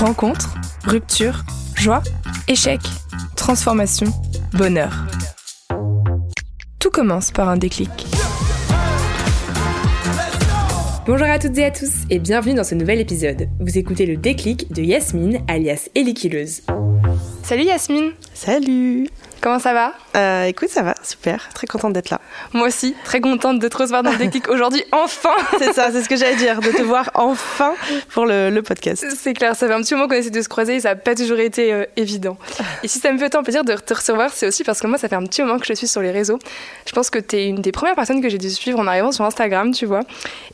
Rencontre, rupture, joie, échec, transformation, bonheur. Tout commence par un déclic. Bonjour à toutes et à tous et bienvenue dans ce nouvel épisode. Vous écoutez le déclic de Yasmine alias Elikileuse. Salut Yasmine Salut Comment ça va euh, Écoute, ça va, super, très contente d'être là. Moi aussi, très contente de te recevoir dans le déclic aujourd'hui, enfin C'est ça, c'est ce que j'allais dire, de te voir enfin pour le, podcast. C'est clair, ça fait un petit moment qu'on essaie de se croiser et ça n'a pas toujours été euh, évident. Et si ça me fait tant plaisir de te recevoir, c'est aussi parce que moi, ça fait un petit moment que je suis sur les réseaux. Je pense que tu es une des premières personnes que j'ai dû suivre en arrivant sur Instagram, tu vois.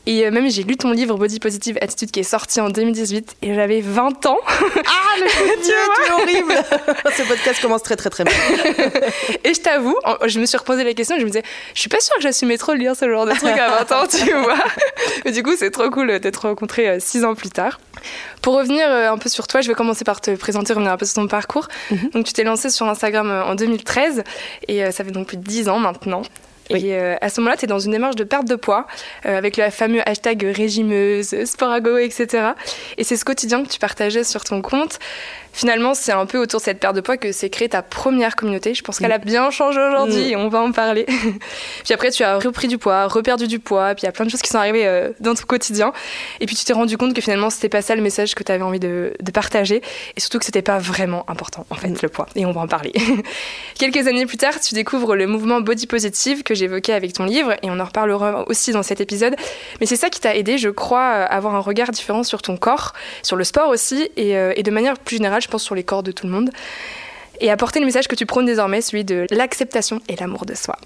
Et euh, même, j'ai lu ton livre Body Positive Attitude qui est sorti en 2018 et j'avais 20 ans. Ah, le es horrible Ce podcast commence très très très bien. Et je t'avoue, je me suis reposé la question, je me disais, je suis pas sûre que j'assumais trop de lire ce genre de trucs à 20 ans, tu vois. Mais du coup, c'est trop cool d'être rencontré euh, six ans plus tard. Pour revenir euh, un peu sur toi, je vais commencer par te présenter, revenir un peu sur ton parcours. Mhm. Donc, tu t'es lancée sur Instagram euh, en 2013 et ça fait donc plus de 10 ans maintenant. Et à ce moment-là, tu es dans une démarche de perte de poids, avec le fameux hashtag régimeuse, sporago, etc. Et c'est ce quotidien que tu partageais sur ton compte finalement, c'est un peu autour de cette perte de poids que s'est créée ta première communauté. Je pense qu'elle a bien changé aujourd'hui mm. et on va en parler. puis après, tu as repris du poids, reperdu du poids, puis il y a plein de choses qui sont arrivées euh, dans ton quotidien. Et puis tu t'es rendu compte que finalement, c'était pas ça le message que tu avais envie de, partager et surtout que c'était pas vraiment important, en fait, mm. le poids. Et on va en parler. Quelques années plus tard, tu découvres le mouvement Body Positive que j'évoquais avec ton livre et on en reparlera aussi dans cet épisode. Mais c'est ça qui t'a aidé, je crois, à avoir un regard différent sur ton corps, sur le sport aussi et, euh, et de manière plus générale, je pense, sur les corps de tout le monde. Et apporter le message que tu prônes désormais, celui de l'acceptation et l'amour de soi.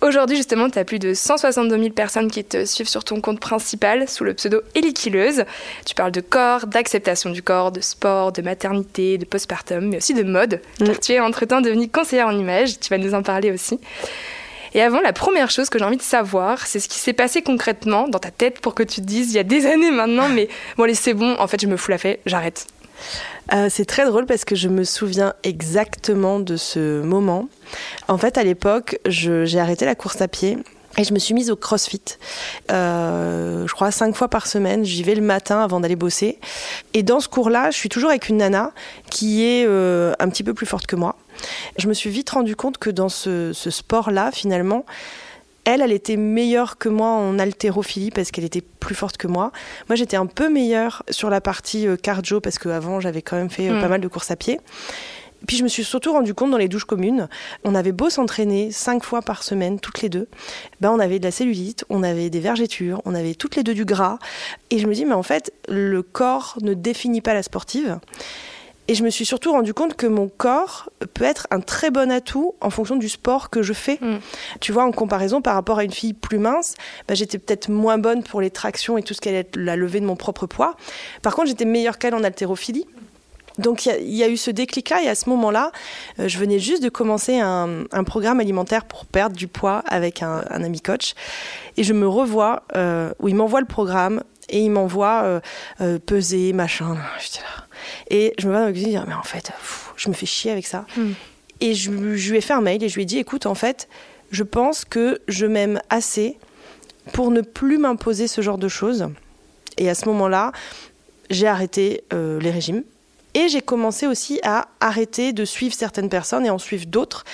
Aujourd'hui, justement, tu as plus de 162 000 personnes qui te suivent sur ton compte principal sous le pseudo Elikileuse. Tu parles de corps, d'acceptation du corps, de sport, de maternité, de postpartum, mais aussi de mode, mm. car tu es entre-temps devenue conseillère en images. Tu vas nous en parler aussi. Et avant, la première chose que j'ai envie de savoir, c'est ce qui s'est passé concrètement dans ta tête pour que tu te dises, il y a des années maintenant, mais bon, allez, c'est bon, en fait, je me fous la fête, j'arrête. Euh, c'est très drôle parce que je me souviens exactement de ce moment. En fait, à l'époque, j'ai arrêté la course à pied et je me suis mise au crossfit. Euh, je crois cinq fois par semaine. J'y vais le matin avant d'aller bosser. Et dans ce cours-là, je suis toujours avec une nana qui est euh, un petit peu plus forte que moi. Je me suis vite rendu compte que dans ce sport-là, finalement, elle, elle était meilleure que moi en haltérophilie parce qu'elle était plus forte que moi. Moi, j'étais un peu meilleure sur la partie euh, cardio parce qu'avant, j'avais quand même fait euh, pas hmm. mal de courses à pied. Puis je me suis surtout rendu compte dans les douches communes, on avait beau s'entraîner cinq fois par semaine, toutes les deux, ben on avait de la cellulite, on avait des vergetures, on avait toutes les deux du gras. Et je me dis, mais en fait, le corps ne définit pas la sportive. Et je me suis surtout rendu compte que mon corps peut être un très bon atout en fonction du sport que je fais. Mm. Tu vois, en comparaison par rapport à une fille plus mince, bah, j'étais peut-être moins bonne pour les tractions et tout ce qu'elle est la levée de mon propre poids. Par contre, j'étais meilleure qu'elle en haltérophilie. Donc il y, a eu ce déclic-là et à ce moment-là, euh, je venais juste de commencer un, programme alimentaire pour perdre du poids avec un, ami coach. Et je me revois euh, où il m'envoie le programme et il m'envoie euh, peser, machin. J'étais là. Et je me vois dans la cuisine dire, mais en fait, je me fais chier avec ça. Hmm. Et je, lui ai fait un mail et je lui ai dit, écoute, en fait, je pense que je m'aime assez pour ne plus m'imposer ce genre de choses. Et à ce moment-là, j'ai arrêté euh, les régimes. Et j'ai commencé aussi à arrêter de suivre certaines personnes et en suivre d'autres.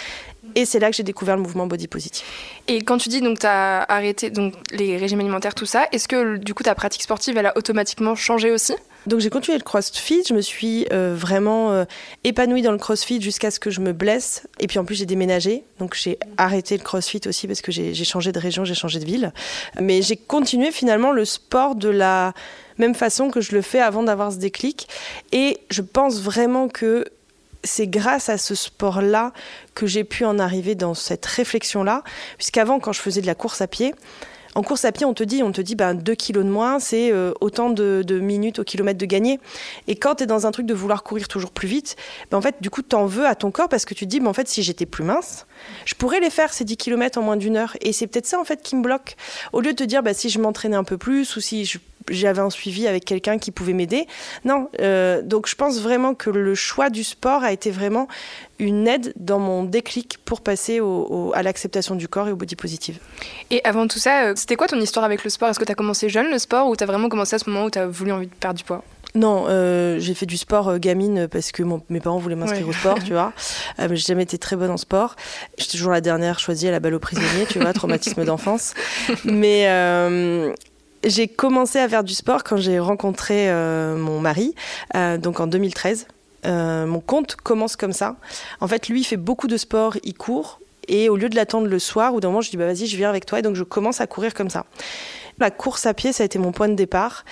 Et c'est là que j'ai découvert le mouvement body positive. Et quand tu dis donc tu as arrêté donc les régimes alimentaires tout ça, est-ce que du coup ta pratique sportive elle a automatiquement changé aussi? Donc j'ai continué le crossfit, je me suis euh, vraiment euh, épanouie dans le crossfit jusqu'à ce que je me blesse. Et puis en plus j'ai déménagé, donc j'ai arrêté le crossfit aussi parce que j'ai changé de région, j'ai changé de ville. Mais j'ai continué finalement le sport de la même façon que je le fais avant d'avoir ce déclic. Et je pense vraiment que c'est grâce à ce sport-là que j'ai pu en arriver dans cette réflexion-là. Puisqu'avant, quand je faisais de la course à pied, en course à pied, on te dit, on te dit, ben, 2 kilos de moins, c'est euh, autant de, minutes au kilomètre de gagner. Et quand tu es dans un truc de vouloir courir toujours plus vite, ben, en fait, du coup, tu en veux à ton corps parce que tu te dis, ben, en fait, si j'étais plus mince, je pourrais les faire ces 10 km en moins d'une heure. Et c'est peut-être ça, en fait, qui me bloque. Au lieu de te dire, ben, si je m'entraînais un peu plus ou si je j'avais un suivi avec quelqu'un qui pouvait m'aider. Non, euh, donc je pense vraiment que le choix du sport a été vraiment une aide dans mon déclic pour passer à l'acceptation du corps et au body positive. Et avant tout ça, euh, c'était quoi ton histoire avec le sport? Est-ce que tu as commencé jeune le sport ou tu as vraiment commencé à ce moment où tu as voulu envie de perdre du poids? Non, euh, j'ai fait du sport euh, gamine parce que mon, mes parents voulaient m'inscrire au sport, tu vois. Euh, mais j'ai jamais été très bonne en sport. J'étais toujours la dernière choisie à la balle aux prisonniers, tu vois, traumatisme d'enfance. Mais j'ai commencé à faire du sport quand j'ai rencontré euh, mon mari, euh, donc en 2013. Euh, mon compte commence comme ça. En fait, lui, il fait beaucoup de sport, il court. Et au lieu de l'attendre le soir, ou d'un moment, je dis bah vas-y, je viens avec toi. Et donc, je commence à courir comme ça. La course à pied, ça a été mon point de départ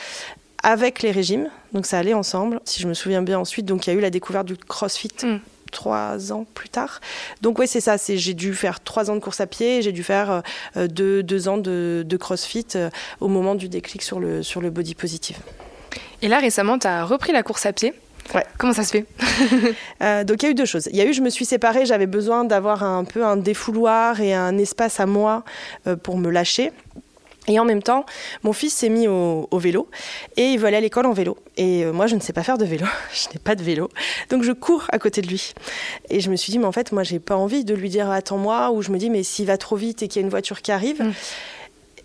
avec les régimes. Donc, ça allait ensemble. Si je me souviens bien ensuite, donc il y a eu la découverte du CrossFit. Mm. Trois ans plus tard. Donc oui, c'est ça. C'est j'ai dû faire trois ans de course à pied. et J'ai dû faire euh, deux, deux ans de, de CrossFit euh, au moment du déclic sur le sur le body positive. Et là, récemment, tu as repris la course à pied. Ouais. Comment ça se fait? Euh, donc il y a eu deux choses. Il y a eu, je me suis séparée, j'avais besoin d'avoir un peu un défouloir et un espace à moi euh, pour me lâcher. Et en même temps, mon fils s'est mis au, au vélo et il veut aller à l'école en vélo. Et euh, moi, je ne sais pas faire de vélo, je n'ai pas de vélo. Donc je cours à côté de lui. Et je me suis dit, mais en fait, moi, j'ai pas envie de lui dire attends-moi, ou je me dis, mais s'il va trop vite et qu'il y a une voiture qui arrive. Mm.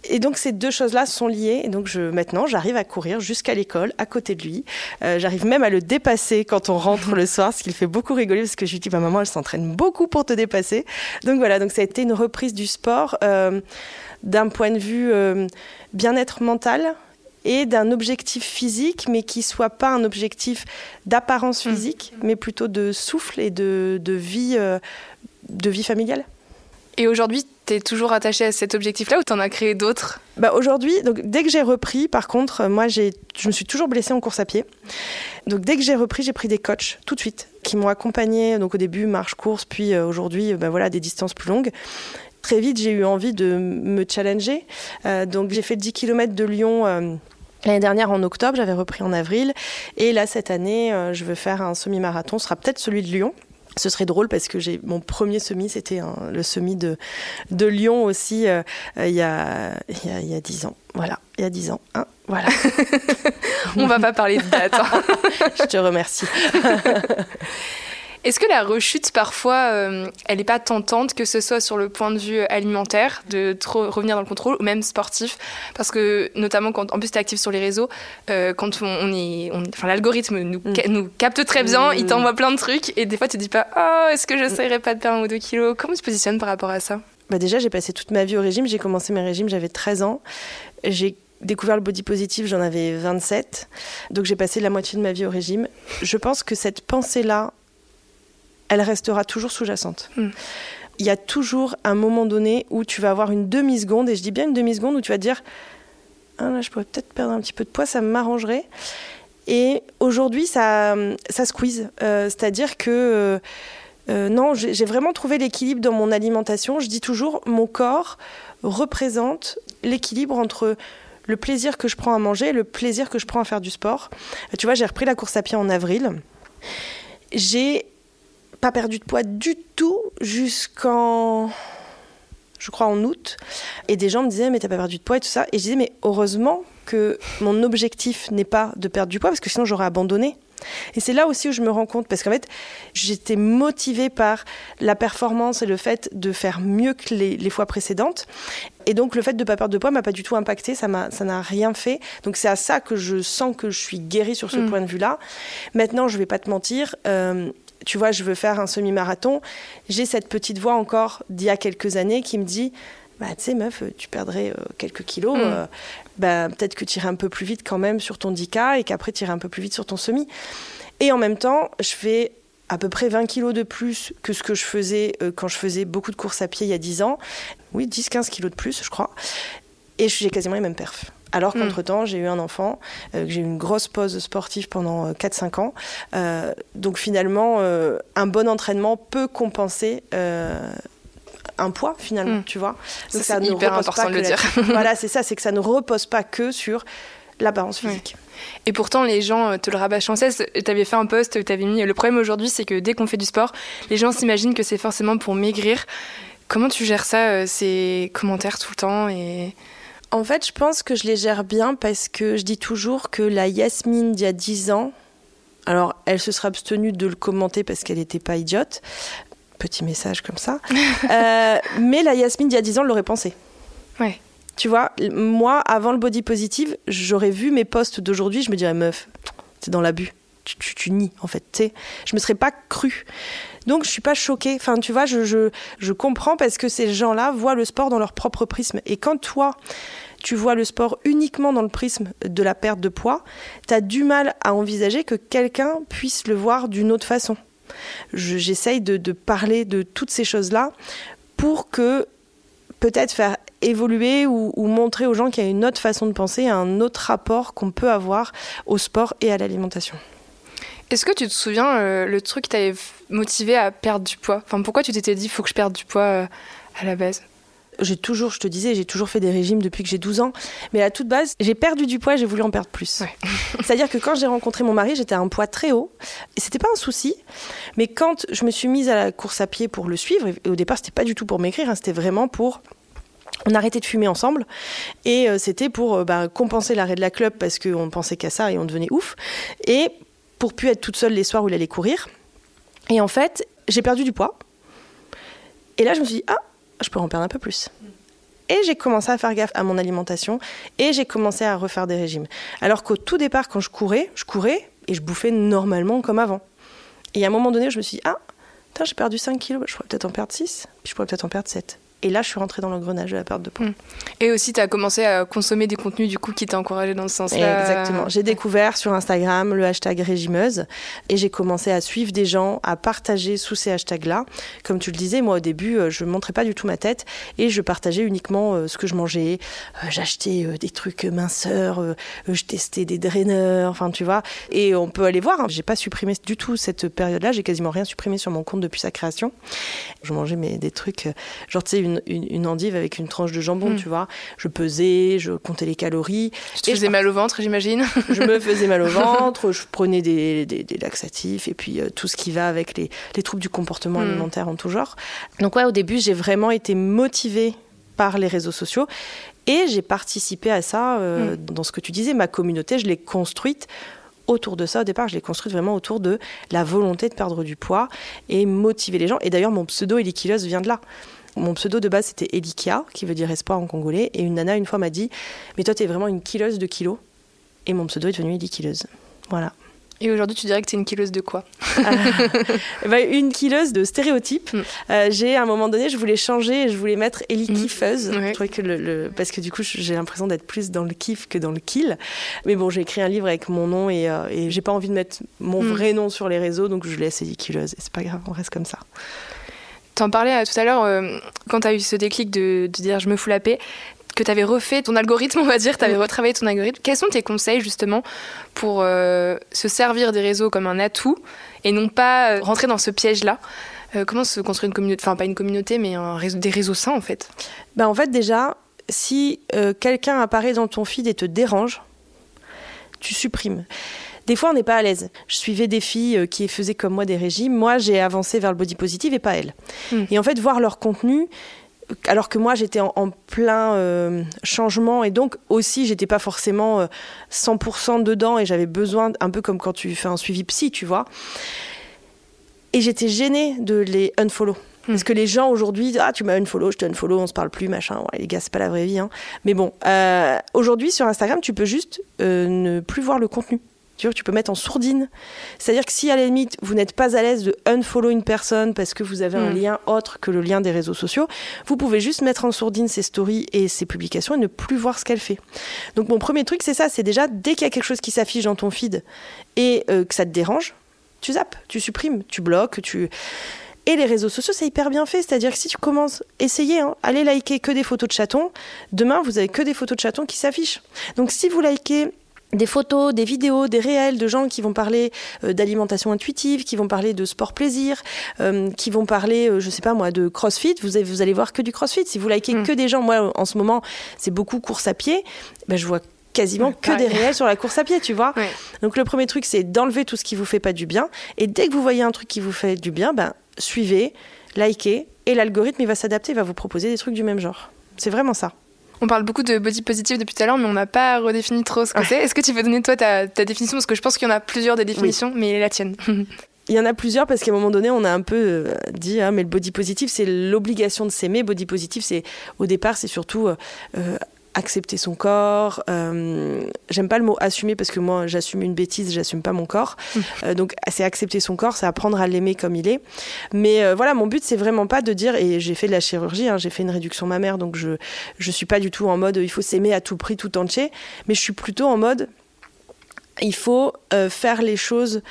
Et donc ces deux choses-là sont liées. Et donc je, maintenant, j'arrive à courir jusqu'à l'école, à côté de lui. Euh, j'arrive même à le dépasser quand on rentre le soir, ce qui le fait beaucoup rigoler parce que je lui dis, bah, maman, elle s'entraîne beaucoup pour te dépasser. Donc voilà, donc ça a été une reprise du sport euh, d'un point de vue euh, bien-être mental et d'un objectif physique, mais qui soit pas un objectif d'apparence Mm. physique, mais plutôt de souffle et de, de vie, euh, de vie familiale. Et aujourd'hui, tu es toujours attaché à cet objectif-là ou tu en as créé d'autres? Bah aujourd'hui, donc dès que j'ai repris, par contre, moi j'ai, je me suis toujours blessée en course à pied. Donc dès que j'ai repris, j'ai pris des coachs tout de suite qui m'ont accompagnée. Donc au début marche course, puis euh, aujourd'hui, bah voilà des distances plus longues. Très vite, j'ai eu envie de me challenger. Euh, donc j'ai fait 10 km de Lyon. euh, L'année dernière, en octobre, j'avais repris en avril. Et là, cette année, euh, je veux faire un semi-marathon. Ce sera peut-être celui de Lyon. Ce serait drôle parce que j'ai mon premier semi, c'était le semi de, de Lyon aussi, il y, a, 10 ans. Voilà, il y a 10 ans. hein, voilà, On va pas parler de date. hein. je te remercie. Est-ce que la rechute, parfois, euh, elle n'est pas tentante, que ce soit sur le point de vue alimentaire, de trop revenir dans le contrôle, ou même sportif? Parce que, notamment, quand en plus tu es actif sur les réseaux, euh, quand on, on est. on- Enfin, l'algorithme nous, Mm. ca- nous capte très bien, il Mm. t'envoie plein de trucs, et des fois tu te dis pas Oh, est-ce que j'essaierai pas de perdre un ou deux kilos Comment tu te positionnes par rapport à ça? Bah déjà, j'ai passé toute ma vie au régime. J'ai commencé mes régimes, j'avais 13 ans. J'ai découvert le body positive, j'en avais 27. Donc j'ai passé la moitié de ma vie au régime. Je pense que cette pensée-là, elle restera toujours sous-jacente. Mm. Il y a toujours un moment donné où tu vas avoir une demi-seconde, et je dis bien une demi-seconde, où tu vas te dire ah, là, je pourrais peut-être perdre un petit peu de poids, ça m'arrangerait. Et aujourd'hui, ça, ça squeeze. Euh, C'est-à-dire que euh, euh, non, j'ai vraiment trouvé l'équilibre dans mon alimentation. Je dis toujours, mon corps représente l'équilibre entre le plaisir que je prends à manger et le plaisir que je prends à faire du sport. Tu vois, j'ai repris la course à pied en avril. J'ai pas perdu de poids du tout jusqu'en je crois en août et des gens me disaient mais t'as pas perdu de poids et tout ça et je disais mais heureusement que mon objectif n'est pas de perdre du poids parce que sinon j'aurais abandonné et c'est là aussi où je me rends compte, parce qu'en fait, j'étais motivée par la performance et le fait de faire mieux que les, les fois précédentes. Et donc, le fait de ne pas perdre de poids m'a pas du tout impacté, ça n'a rien fait. Donc, c'est à ça que je sens que je suis guérie sur ce Mm. point de vue-là. Maintenant, je vais pas te mentir. euh, tu vois, je veux faire un semi-marathon. J'ai cette petite voix encore d'il y a quelques années qui me dit bah, tu sais, meuf, tu perdrais euh, quelques kilos. Mm. euh, bah, peut-être que tu irais un peu plus vite quand même sur ton 10K et qu'après tu irais un peu plus vite sur ton semi. Et en même temps, je fais à peu près 20 kilos de plus que ce que je faisais euh, quand je faisais beaucoup de courses à pied il y a 10 ans. Oui, 10-15 kilos de plus, je crois. Et j'ai quasiment les mêmes perfs. Alors Mm. qu'entre-temps, j'ai eu un enfant, euh, que j'ai eu une grosse pause sportive pendant euh, 4-5 ans. Euh, donc finalement, euh, un bon entraînement peut compenser euh, un poids, finalement, Mm. tu vois. Ça, Donc c'est hyper important de le dire. voilà, c'est ça, c'est que ça ne repose pas que sur l'apparence physique. Et pourtant, les gens euh, te le rabâchent sans cesse. Tu avais fait un post où tu avais mis Le problème aujourd'hui, c'est que dès qu'on fait du sport, les gens s'imaginent que c'est forcément pour maigrir. Comment tu gères ça, euh, ces commentaires tout le temps et... En fait, je pense que je les gère bien parce que je dis toujours que la Yasmine d'il y a 10 ans, alors elle se sera abstenue de le commenter parce qu'elle n'était pas idiote, petit message comme ça, Euh, mais la Yasmine d'il y a 10 ans l'aurait pensé. Ouais. Tu vois, moi, avant le body positive, j'aurais vu mes posts d'aujourd'hui, je me dirais, meuf, t'es dans l'abus. Tu, tu, tu nies, en fait. Tu sais, je me serais pas cru. Donc, je suis pas choquée. Enfin, tu vois, je, comprends parce que ces gens-là voient le sport dans leur propre prisme. Et quand toi, tu vois le sport uniquement dans le prisme de la perte de poids, tu as du mal à envisager que quelqu'un puisse le voir d'une autre façon. Je- J'essaye de, parler de toutes ces choses-là pour que peut-être faire évoluer ou montrer aux gens qu'il y a une autre façon de penser, un autre rapport qu'on peut avoir au sport et à l'alimentation. Est-ce que tu te souviens euh, le truc qui t'avait motivé à perdre du poids? Enfin, pourquoi tu t'étais dit faut que je perde du poids euh, à la base? J'ai toujours, je te disais, j'ai toujours fait des régimes depuis que j'ai 12 ans. Mais à toute base, j'ai perdu du poids j'ai voulu en perdre plus. Ouais. C'est-à-dire que quand j'ai rencontré mon mari, j'étais à un poids très haut. Et c'était pas un souci. Mais quand je me suis mise à la course à pied pour le suivre, et au départ, c'était pas du tout pour m'écrire, hein, c'était vraiment pour. On arrêtait de fumer ensemble et euh, c'était pour bah, compenser l'arrêt de la club parce qu'on pensait qu'à ça et on devenait ouf. Et pour plus être toute seule les soirs où il allait courir. Et en fait, j'ai perdu du poids. Et là, je me suis dit, ah, je peux en perdre un peu plus. Et j'ai commencé à faire gaffe à mon alimentation et j'ai commencé à refaire des régimes. Alors qu'au tout départ, quand je courais, je courais et je bouffais normalement comme avant. Et à un moment donné, je me suis dit, ah, j'ai perdu 5 kilos, je pourrais peut-être en perdre 6, puis je pourrais peut-être en perdre 7. Et là, je suis rentrée dans l'engrenage de la perte de poids. Et aussi, tu as commencé à consommer des contenus du coup qui t'ont encouragé dans ce sens-là. Exactement. J'ai découvert sur Instagram le hashtag régimeuse et j'ai commencé à suivre des gens, à partager sous ces hashtags-là. Comme tu le disais, moi au début, euh, je ne montrais pas du tout ma tête et je partageais uniquement euh, ce que je mangeais. Euh, J'achetais des trucs minceurs, je testais des draineurs, enfin tu vois. Et on peut aller voir, hein, j'ai pas supprimé du tout cette période-là, j'ai quasiment rien supprimé sur mon compte depuis sa création. Je mangeais mais, des trucs, genre tu sais, une, une, une endive avec une tranche de jambon, Mm. tu vois. Je pesais, je comptais les calories. Tu te Et je faisais mal au ventre, j'imagine. je me faisais mal au ventre, je prenais des, des, des laxatifs et puis euh, tout ce qui va avec les, les troubles du comportement Mm. alimentaire en tout genre. Donc ouais, au début, j'ai vraiment été motivée par les réseaux sociaux et j'ai participé à ça euh, dans ce que tu disais. Ma communauté, je l'ai construite autour de ça au départ, je l'ai construite vraiment autour de la volonté de perdre du poids et motiver les gens. Et d'ailleurs, mon pseudo Elikilos vient de là. Mon pseudo de base c'était Elikia, qui veut dire espoir en congolais. Et une nana une fois m'a dit Mais toi, t'es vraiment une kileuse de kilos. Et mon pseudo est devenu Elikileuse. Voilà. Et aujourd'hui, tu dirais que t'es une kileuse de quoi? Eh ben, une kileuse de stéréotypes. Mm. Euh, j'ai à un moment donné, je voulais changer et je voulais mettre Ellie Mm. kiffeuse. Ouais. Je trouvais que le, le- parce que du coup, j'ai l'impression d'être plus dans le kiff que dans le kill. Mais bon, j'ai écrit un livre avec mon nom et, euh, et j'ai pas envie de mettre mon Mm. vrai nom sur les réseaux, donc je laisse Ellie kileuse. Et c'est pas grave, on reste comme ça. T'en parlais euh, tout à l'heure, euh, quand t'as eu ce déclic de, de dire je me fous la paix, que t'avais refait ton algorithme, on va dire, t'avais retravaillé ton algorithme. Quels sont tes conseils justement pour euh, se servir des réseaux comme un atout et non pas euh, rentrer dans ce piège-là? Euh, Comment se construire une communauté, enfin pas une communauté, mais un réseau, des réseaux sains en fait? Ben, en fait, déjà, si quelqu'un apparaît dans ton feed et te dérange, tu supprimes. Des fois, on n'est pas à l'aise. Je suivais des filles euh, qui faisaient comme moi des régimes. Moi, j'ai avancé vers le body positive et pas elles. Mm. Et en fait, voir leur contenu, alors que moi, j'étais en, en plein euh, changement et donc aussi, j'étais pas forcément euh, 100% dedans et j'avais besoin, un peu comme quand tu fais un suivi psy, tu vois. Et j'étais gênée de les unfollow. Parce que les gens aujourd'hui, ah tu m'as unfollow, je te unfollow, on se parle plus, machin. Ouais, les gars, c'est pas la vraie vie. Hein. Mais bon, euh, aujourd'hui sur Instagram, tu peux juste euh, ne plus voir le contenu. Tu vois, tu peux mettre en sourdine. C'est-à-dire que si à la limite vous n'êtes pas à l'aise de unfollow une personne parce que vous avez un Mm. lien autre que le lien des réseaux sociaux, vous pouvez juste mettre en sourdine ses stories et ses publications et ne plus voir ce qu'elle fait. Donc mon premier truc, c'est ça, c'est déjà dès qu'il y a quelque chose qui s'affiche dans ton feed et euh, que ça te dérange, tu zappes, tu supprimes, tu bloques, tu et les réseaux sociaux, c'est hyper bien fait. C'est-à-dire que si tu commences, essayez, hein, allez liker que des photos de chatons. Demain, vous avez que des photos de chatons qui s'affichent. Donc si vous likez des photos, des vidéos, des réels de gens qui vont parler euh, d'alimentation intuitive, qui vont parler de sport plaisir, euh, qui vont parler, euh, je sais pas moi, de crossfit, vous, avez- vous allez voir que du crossfit. Si vous likez Mm. que des gens, moi en ce moment, c'est beaucoup course à pied, ben, je vois quasiment Ouais, que des réels sur la course à pied, tu vois. Ouais. Donc le premier truc, c'est d'enlever tout ce qui vous fait pas du bien. Et dès que vous voyez un truc qui vous fait du bien, ben, suivez, likez, et l'algorithme, il va s'adapter, il va vous proposer des trucs du même genre. C'est vraiment ça. On parle beaucoup de body positive depuis tout à l'heure, mais on n'a pas redéfini trop ce que c'est. Est-ce que tu peux donner toi ta, ta définition? Parce que je pense qu'il y en a plusieurs des définitions, mais la tienne. Il y en a plusieurs parce qu'à un moment donné, on a un peu euh, dit, ah, mais le body positive, c'est l'obligation de s'aimer. Body positive, c'est au départ, c'est surtout euh, accepter son corps. Euh, j'aime pas le mot assumer parce que moi, j'assume une bêtise, j'assume pas mon corps. Mmh. Euh, donc, c'est accepter son corps, c'est apprendre à l'aimer comme il est. Mais euh, voilà, mon but, c'est vraiment pas de dire, et j'ai fait de la chirurgie, hein, j'ai fait une réduction mammaire, donc je, je suis pas du tout en mode il faut s'aimer à tout prix, tout entier. Mais je suis plutôt en mode il faut faire les choses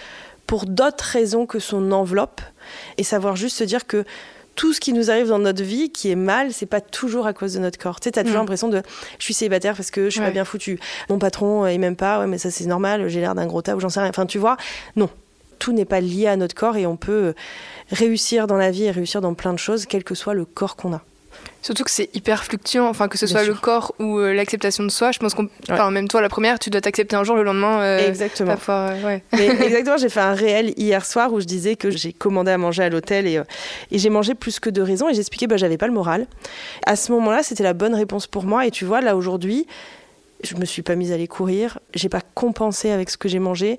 pour d'autres raisons que son enveloppe et savoir juste se dire que tout ce qui nous arrive dans notre vie qui est mal, c'est pas toujours à cause de notre corps. Tu sais, t'as toujours mm. l'impression de je suis célibataire parce que je suis pas bien foutu. Mon patron, euh, il m'aime pas, ouais, mais ça c'est normal, j'ai l'air d'un gros tas ou j'en sais rien. Enfin, tu vois, non. Tout n'est pas lié à notre corps et on peut réussir dans la vie et réussir dans plein de choses, quel que soit le corps qu'on a. Surtout que c'est hyper fluctuant, enfin que ce soit le corps ou euh, l'acceptation de soi. Je pense qu'on, même toi la première, tu dois t'accepter un jour, le lendemain. Euh, exactement. ouais. exactement. J'ai fait un réel hier soir où je disais que j'ai commandé à manger à l'hôtel et, euh, et j'ai mangé plus que de raison et j'expliquais bah j'avais pas le moral. À ce moment-là, c'était la bonne réponse pour moi et tu vois là aujourd'hui. Je me suis pas mise à aller courir, j'ai pas compensé avec ce que j'ai mangé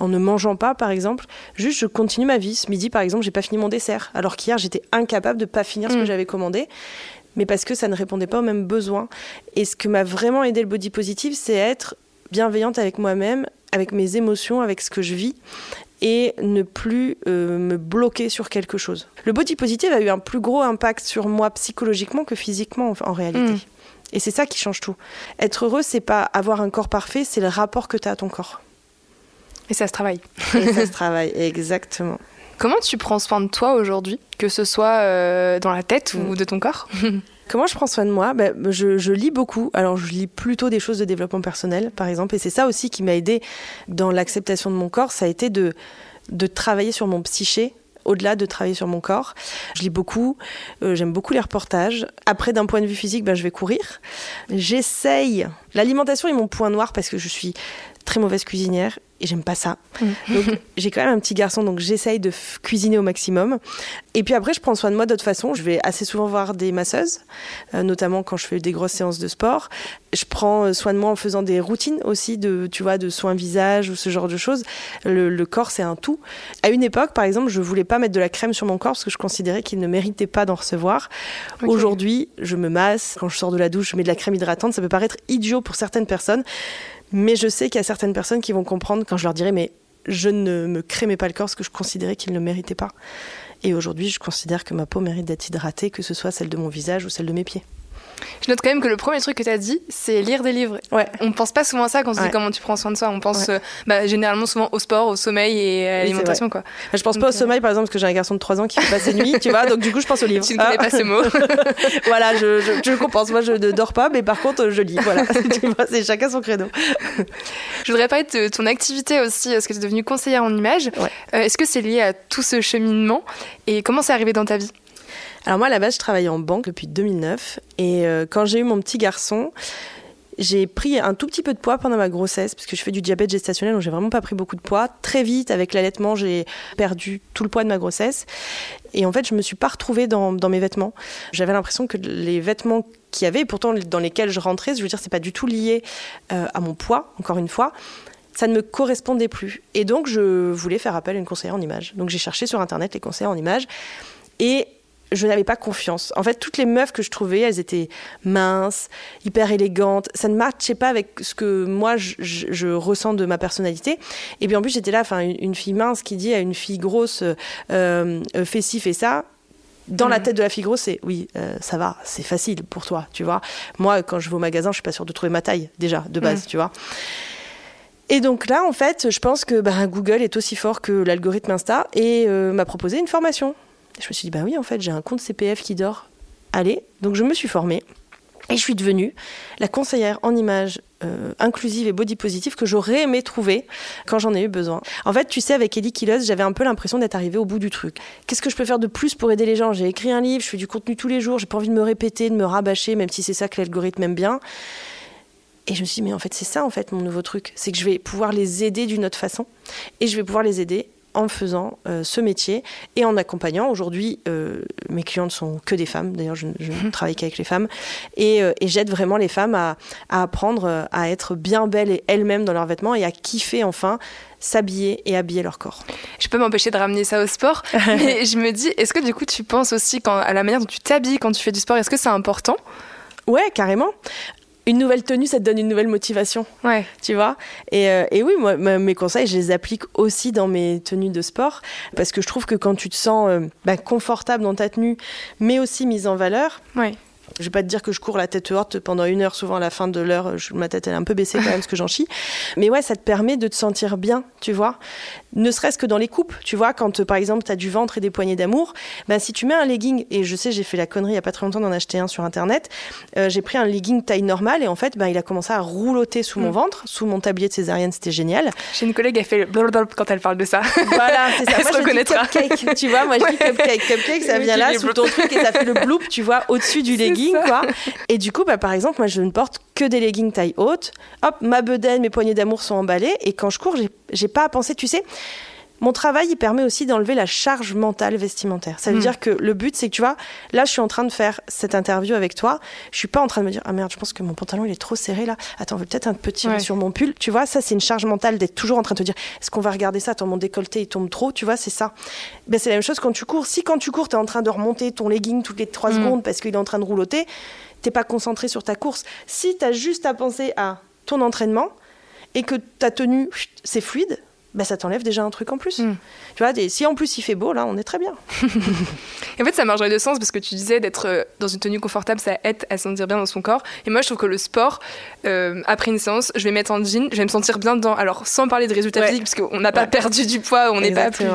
en ne mangeant pas par exemple. Juste je continue ma vie. Ce midi par exemple, j'ai pas fini mon dessert alors qu'hier j'étais incapable de pas finir ce que mm. j'avais commandé mais parce que ça ne répondait pas aux mêmes besoins. Et ce que m'a vraiment aidé le body positive, c'est être bienveillante avec moi-même, avec mes émotions, avec ce que je vis et ne plus euh, me bloquer sur quelque chose. Le body positive a eu un plus gros impact sur moi psychologiquement que physiquement en, réalité. Hmm. Et c'est ça qui change tout. Être heureux, c'est pas avoir un corps parfait, c'est le rapport que tu as à ton corps. Et ça se travaille. Et ça se travaille, exactement. Comment tu prends soin de toi aujourd'hui, que ce soit euh, dans la tête ou mm. de ton corps Comment je prends soin de moi? Ben, je, lis beaucoup. Alors, je lis plutôt des choses de développement personnel, par exemple. Et c'est ça aussi qui m'a aidé dans l'acceptation de mon corps. Ça a été de, de travailler sur mon psyché au-delà de travailler sur mon corps. Je lis beaucoup, euh, j'aime beaucoup les reportages. Après, d'un point de vue physique, ben, je vais courir. J'essaye. L'alimentation est mon point noir parce que je suis très mauvaise cuisinière et j'aime pas ça. Mm. Donc j'ai quand même un petit garçon, donc j'essaye de cuisiner au maximum. Et puis après, je prends soin de moi d'autre façon. Je vais assez souvent voir des masseuses, euh, notamment quand je fais des grosses séances de sport. Je prends euh, soin de moi en faisant des routines aussi de, tu vois, de soins visage ou ce genre de choses. Le, corps, c'est un tout. À une époque, par exemple, je voulais pas mettre de la crème sur mon corps parce que je considérais qu'il ne méritait pas d'en recevoir. Aujourd'hui, je me masse. Quand je sors de la douche, je mets de la crème hydratante. Ça peut paraître idiot pour certaines personnes. Mais je sais qu'il y a certaines personnes qui vont comprendre quand je leur dirai mais je ne me crémais pas le corps parce que je considérais qu'il ne le méritait pas. Et aujourd'hui, je considère que ma peau mérite d'être hydratée, que ce soit celle de mon visage ou celle de mes pieds. Je note quand même que le premier truc que tu as dit, c'est lire des livres. Ouais. On pense pas souvent à ça quand on se dit comment tu prends soin de soi. On pense euh, bah, généralement souvent au sport, au sommeil et à l'alimentation. quoi. Je pense pas au euh, sommeil, par exemple, parce que j'ai un garçon de 3 ans qui fait passer nuit, tu vois, donc du coup, je pense aux livres. Tu ne connais pas ce mot. voilà, je, je, compense. Moi, je ne dors pas, mais par contre, je lis. Voilà, c'est chacun son credo. Je voudrais parler de ton activité aussi, parce que tu es devenue conseillère en images. Euh, est-ce que c'est lié à tout ce cheminement? Et comment c'est arrivé dans ta vie? Alors moi, à la base, je travaillais en banque depuis 2009. Et euh, quand j'ai eu mon petit garçon, j'ai pris un tout petit peu de poids pendant ma grossesse, parce que je fais du diabète gestationnel, donc j'ai vraiment pas pris beaucoup de poids. Très vite, avec l'allaitement, j'ai perdu tout le poids de ma grossesse. Et en fait, je me suis pas retrouvée dans, mes vêtements. J'avais l'impression que les vêtements qu'il y avait, pourtant dans lesquels je rentrais, je veux dire, c'est pas du tout lié euh, à mon poids, encore une fois ça ne me correspondait plus. Et donc, je voulais faire appel à une conseillère en images. Donc, j'ai cherché sur Internet les conseillers en images. Et je n'avais pas confiance. En fait, toutes les meufs que je trouvais, elles étaient minces, hyper élégantes. Ça ne matchait pas avec ce que moi, je, ressens de ma personnalité. Et puis en plus, j'étais là, enfin, une, fille mince qui dit à une fille grosse, euh, euh fais ci, fais ça. Dans la mhm. tête de la fille grosse, c'est oui, euh, ça va, c'est facile pour toi, tu vois. Moi, quand je vais au magasin, je suis pas sûre de trouver ma taille, déjà, de base, mhm. tu vois. Et donc là, en fait, je pense que bah, Google est aussi fort que l'algorithme Insta et euh, m'a proposé une formation je me suis dit, bah oui, en fait, j'ai un compte CPF qui dort. Allez, donc je me suis formée. Et je suis devenue la conseillère en images euh, inclusive et body positive que j'aurais aimé trouver quand j'en ai eu besoin. En fait, tu sais, avec Ellie Killeuse, j'avais un peu l'impression d'être arrivée au bout du truc. Qu'est-ce que je peux faire de plus pour aider les gens? J'ai écrit un livre, je fais du contenu tous les jours, j'ai pas envie de me répéter, de me rabâcher, même si c'est ça que l'algorithme aime bien. Et je me suis dit, mais en fait, c'est ça, en fait, mon nouveau truc. C'est que je vais pouvoir les aider d'une autre façon. Et je vais pouvoir les aider en faisant euh, ce métier et en accompagnant. Aujourd'hui, euh, mes clientes sont que des femmes. D'ailleurs, je, ne mhm. travaille qu'avec les femmes. Euh, et, j'aide vraiment les femmes à, apprendre à être bien belles et elles-mêmes dans leurs vêtements et à kiffer enfin s'habiller et habiller leur corps. Je peux m'empêcher de ramener ça au sport, mais je me dis, est-ce que du coup tu penses aussi quand, à la manière dont tu t'habilles quand tu fais du sport, est-ce que c'est important? Ouais, carrément une nouvelle tenue, ça te donne une nouvelle motivation. Ouais. Tu vois et, euh, et, oui, moi, mes conseils, je les applique aussi dans mes tenues de sport parce que je trouve que quand tu te sens euh, bah, confortable dans ta tenue, mais aussi mise en valeur, ouais. Je vais pas te dire que je cours la tête haute pendant une heure, souvent à la fin de l'heure, ma tête elle est un peu baissée quand même parce que j'en chie. Mais ouais, ça te permet de te sentir bien, tu vois. Ne serait-ce que dans les coupes, tu vois, quand par exemple tu as du ventre et des poignées d'amour, ben, si tu mets un legging, et je sais, j'ai fait la connerie il y a pas très longtemps d'en acheter un sur internet, euh, j'ai pris un legging taille normale et en fait, ben, il a commencé à rouloter sous mon mm. ventre, sous mon tablier de césarienne, c'était génial. J'ai une collègue, elle fait le quand elle parle de ça. Voilà, c'est ça. moi, je dis cupcake, tu vois, moi je dis cupcake. Cupcake, ça vient là sous ton truc et ça fait le bloop, tu vois, au-dessus du legging quoi. Et du coup, bah, par exemple, moi, je ne porte que des leggings taille haute. Hop, ma bedaine, mes poignées d'amour sont emballées. Et quand je cours, j'ai pas à penser, tu sais. Mon travail, il permet aussi d'enlever la charge mentale vestimentaire. Ça veut hmm. dire que le but, c'est que tu vois, là, je suis en train de faire cette interview avec toi. Je suis pas en train de me dire, ah merde, je pense que mon pantalon, il est trop serré là. Attends, on veut peut-être un petit sur mon pull. Tu vois, ça, c'est une charge mentale d'être toujours en train de te dire, est-ce qu'on va regarder ça? Attends, mon décolleté, il tombe trop. Tu vois, c'est ça. Ben, c'est la même chose quand tu cours. Si quand tu cours, tu es en train de remonter ton legging toutes les trois hmm. secondes parce qu'il est en train de rouloter, t'es pas concentré sur ta course. Si tu as juste à penser à ton entraînement et que ta tenue, c'est fluide, bah, ça t'enlève déjà un truc en plus. Hmm. Tu vois, si en plus il fait beau, là, on est très bien. en fait, ça marcherait de sens parce que tu disais d'être euh, dans une tenue confortable, ça aide à se sentir bien dans son corps. Et moi, je trouve que le sport, euh, après une séance, je vais mettre en jean, je vais me sentir bien dedans. Alors, sans parler de résultats physiques, parce qu'on n'a pas perdu du poids, on n'est pas plus,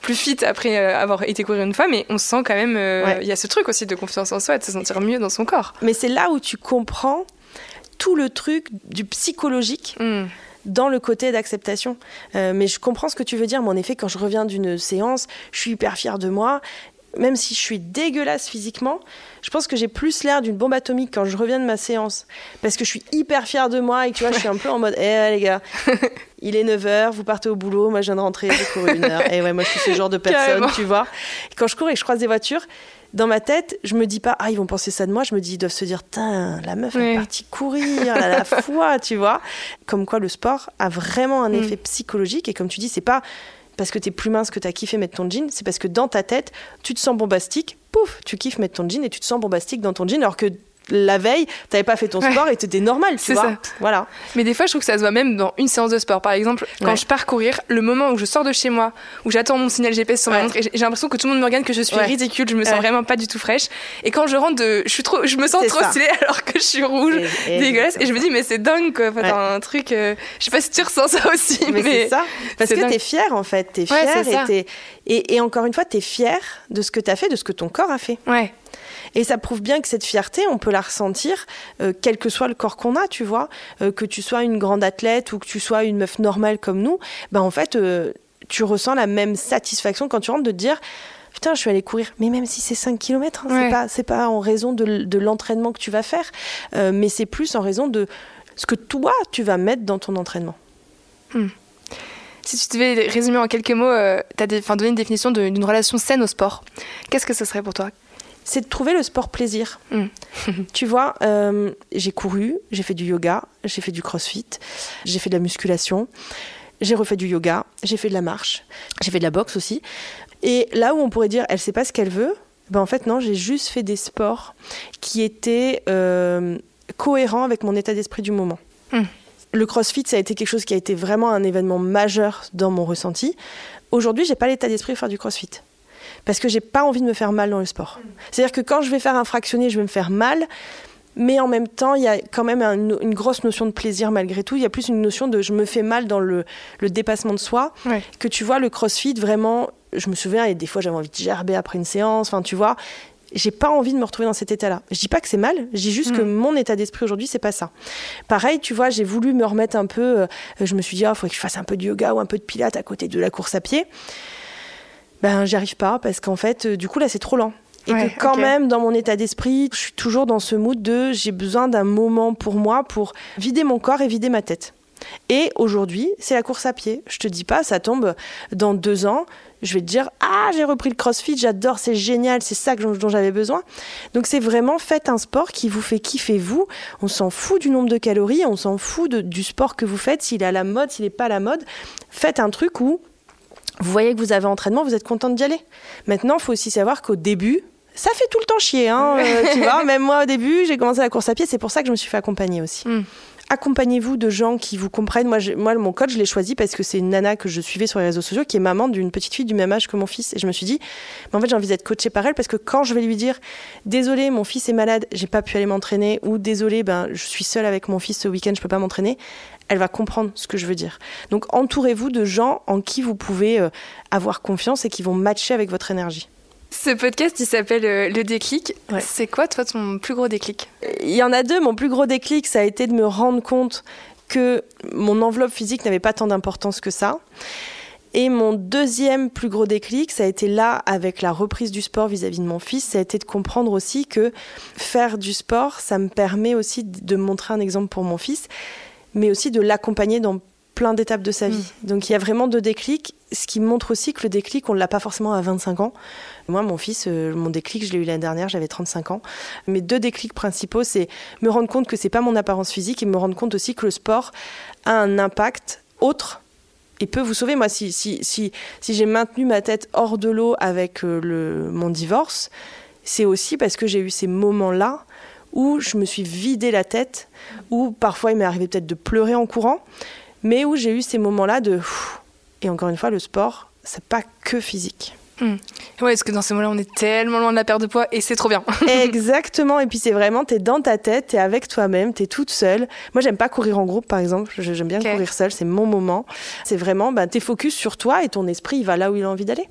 plus fit après euh, avoir été courir une fois, mais on sent quand même. Il y a ce truc aussi de confiance en soi, de se sentir mieux dans son corps. Mais c'est là où tu comprends tout le truc du psychologique. Hmm dans le côté d'acceptation. Euh, mais je comprends ce que tu veux dire. Mais en effet, quand je reviens d'une séance, je suis hyper fière de moi. Même si je suis dégueulasse physiquement, je pense que j'ai plus l'air d'une bombe atomique quand je reviens de ma séance. Parce que je suis hyper fière de moi et tu vois, je suis un peu en mode, eh les gars, il est 9h, vous partez au boulot, moi je viens de rentrer, j'ai couru une heure. Et ouais, moi je suis ce genre de personne, tu vois. quand je cours et que je croise des voitures, dans ma tête, je me dis pas, ah, ils vont penser ça de moi. Je me dis, ils doivent se dire, la meuf est partie courir, à la foi, tu vois. Comme quoi, le sport a vraiment un mm. effet psychologique. Et comme tu dis, c'est pas parce que tu es plus mince que tu as kiffé mettre ton jean, c'est parce que dans ta tête, tu te sens bombastique, pouf, tu kiffes mettre ton jean et tu te sens bombastique dans ton jean, alors que la veille, t'avais pas fait ton sport et t'étais normal, tu vois. Ça. Voilà. Mais des fois, je trouve que ça se voit même dans une séance de sport. Par exemple, quand je pars courir, le moment où je sors de chez moi, où j'attends mon signal GPS sur ma montre, j'ai l'impression que tout le monde me regarde, que je suis ridicule, je me sens vraiment pas du tout fraîche. Et quand je rentre, de, je suis trop, je me sens trop stylée alors que je suis rouge, dégueulasse. Et je me dis, mais c'est dingue, quoi. Enfin, un truc. Euh, je sais pas si tu ressens ça aussi, mais, c'est ça. Parce que t'es fière en fait, t'es fière et, et, et encore une fois, t'es fière de ce que t'as fait, de ce que ton corps a fait. Ouais. Et ça prouve bien que cette fierté, on peut la ressentir, euh, quel que soit le corps qu'on a, tu vois. Euh, que tu sois une grande athlète ou que tu sois une meuf normale comme nous, ben en fait, euh, tu ressens la même satisfaction quand tu rentres de te dire putain, je suis allée courir. Mais même si c'est 5 km, hein, c'est pas, c'est pas en raison de, l'entraînement que tu vas faire, mais c'est plus en raison de ce que toi, tu vas mettre dans ton entraînement. Hmm. Si tu devais résumer en quelques mots, tu as donné une définition d'une relation saine au sport, qu'est-ce que ce serait pour toi? C'est de trouver le sport plaisir. Mm. tu vois, euh, j'ai couru, j'ai fait du yoga, j'ai fait du crossfit, j'ai fait de la musculation, j'ai refait du yoga, j'ai fait de la marche, j'ai fait de la boxe aussi. Et là où on pourrait dire, elle sait pas ce qu'elle veut, ben en fait non, j'ai juste fait des sports qui étaient euh, cohérents avec mon état d'esprit du moment. Mm. Le crossfit, ça a été quelque chose qui a été vraiment un événement majeur dans mon ressenti. Aujourd'hui, j'ai pas l'état d'esprit de faire du crossfit parce que j'ai pas envie de me faire mal dans le sport. C'est-à-dire que quand je vais faire un fractionné, je vais me faire mal. Mais en même temps, il y a quand même une grosse notion de plaisir malgré tout. Il y a plus une notion de je me fais mal dans le, dépassement de soi. Que tu vois, le crossfit, vraiment, je me souviens, et des fois j'avais envie de gerber après une séance. Enfin, tu vois, j'ai pas envie de me retrouver dans cet état-là. Je dis pas que c'est mal, je dis juste que mm. mon état d'esprit aujourd'hui, c'est pas ça. Pareil, tu vois, j'ai voulu me remettre un peu. Euh, je me suis dit, il oh, faudrait que je fasse un peu de yoga ou un peu de pilates à côté de la course à pied ben j'y arrive pas parce qu'en fait, euh, du coup là c'est trop lent. Et que quand même, dans mon état d'esprit, je suis toujours dans ce mood de j'ai besoin d'un moment pour moi pour vider mon corps et vider ma tête. Et aujourd'hui, c'est la course à pied. Je te dis pas, ça tombe dans deux ans. Je vais te dire, ah, j'ai repris le crossfit, j'adore, c'est génial, c'est ça dont j'avais besoin. Donc c'est vraiment, faites un sport qui vous fait kiffer vous. On s'en fout du nombre de calories, on s'en fout du sport que vous faites, s'il est à la mode, s'il n'est pas à la mode. Faites un truc où vous voyez que vous avez entraînement, vous êtes contente d'y aller. Maintenant, il faut aussi savoir qu'au début, Ça fait tout le temps chier, hein, euh, tu vois. Même moi, au début, j'ai commencé la course à pied. C'est pour ça que je me suis fait accompagner aussi. Mm. Accompagnez-vous de gens qui vous comprennent. Moi, moi mon coach, je l'ai choisi parce que c'est une nana que je suivais sur les réseaux sociaux, qui est maman d'une petite fille du même âge que mon fils. Et je me suis dit, mais en fait, j'ai envie d'être coachée par elle parce que quand je vais lui dire, désolé, mon fils est malade, j'ai pas pu aller m'entraîner, ou désolé, ben, je suis seule avec mon fils ce week-end, je peux pas m'entraîner, elle va comprendre ce que je veux dire. Donc, entourez-vous de gens en qui vous pouvez euh, avoir confiance et qui vont matcher avec votre énergie. Ce podcast, il s'appelle euh, Le déclic. Ouais. C'est quoi, toi, ton plus gros déclic? Il y en a deux. Mon plus gros déclic, ça a été de me rendre compte que mon enveloppe physique n'avait pas tant d'importance que ça. Et mon deuxième plus gros déclic, ça a été là avec la reprise du sport vis-à-vis de mon fils, ça a été de comprendre aussi que faire du sport, ça me permet aussi de montrer un exemple pour mon fils, mais aussi de l'accompagner dans plein d'étapes de sa vie. Donc il y a vraiment deux déclics, ce qui montre aussi que le déclic, on ne l'a pas forcément à 25 ans. Moi, mon fils, euh, mon déclic, je l'ai eu l'année dernière, j'avais 35 ans. Mes deux déclics principaux, c'est me rendre compte que c'est pas mon apparence physique et me rendre compte aussi que le sport a un impact autre et peut vous sauver. Moi, si, si, si, si j'ai maintenu ma tête hors de l'eau avec euh, le, mon divorce, c'est aussi parce que j'ai eu ces moments-là où je me suis vidé la tête, où parfois il m'est arrivé peut-être de pleurer en courant, mais où j'ai eu ces moments-là de... Et encore une fois, le sport, c'est pas que physique. Ouais, parce que dans ces moments-là, on est tellement loin de la perte de poids et c'est trop bien. Exactement. Et puis c'est vraiment, t'es dans ta tête, t'es avec toi-même, t'es toute seule. Moi, j'aime pas courir en groupe, par exemple. Je- J'aime bien courir seule, c'est mon moment. C'est vraiment, bah, t'es focus sur toi et ton esprit, il va là où il a envie d'aller.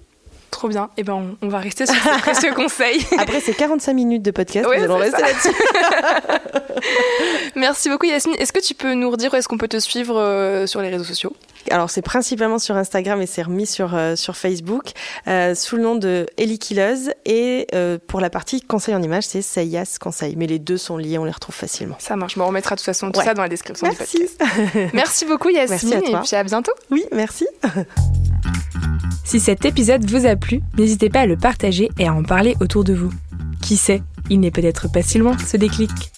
Trop bien. Et ben, on, on va rester sur ce précieux conseil. Après, c'est 45 minutes de podcast. Ouais, nous allons rester là-dessus. Merci beaucoup, Yasmine. Est-ce que tu peux nous redire où est-ce qu'on peut te suivre euh, sur les réseaux sociaux? Alors, c'est principalement sur Instagram et c'est remis sur, euh, sur Facebook euh, sous le nom de Ellie Killeuse. Et euh, pour la partie conseil en image, c'est Sayas Conseil. Mais les deux sont liés, on les retrouve facilement. Ça marche. Bon, on mettra de toute façon tout Ouais. ça dans la description du Merci. podcast. Merci beaucoup, Yasmine. Merci à toi. Et puis à bientôt. Oui, merci. Si cet épisode vous a plu, n'hésitez pas à le partager et à en parler autour de vous. Qui sait, il n'est peut-être pas si loin ce déclic.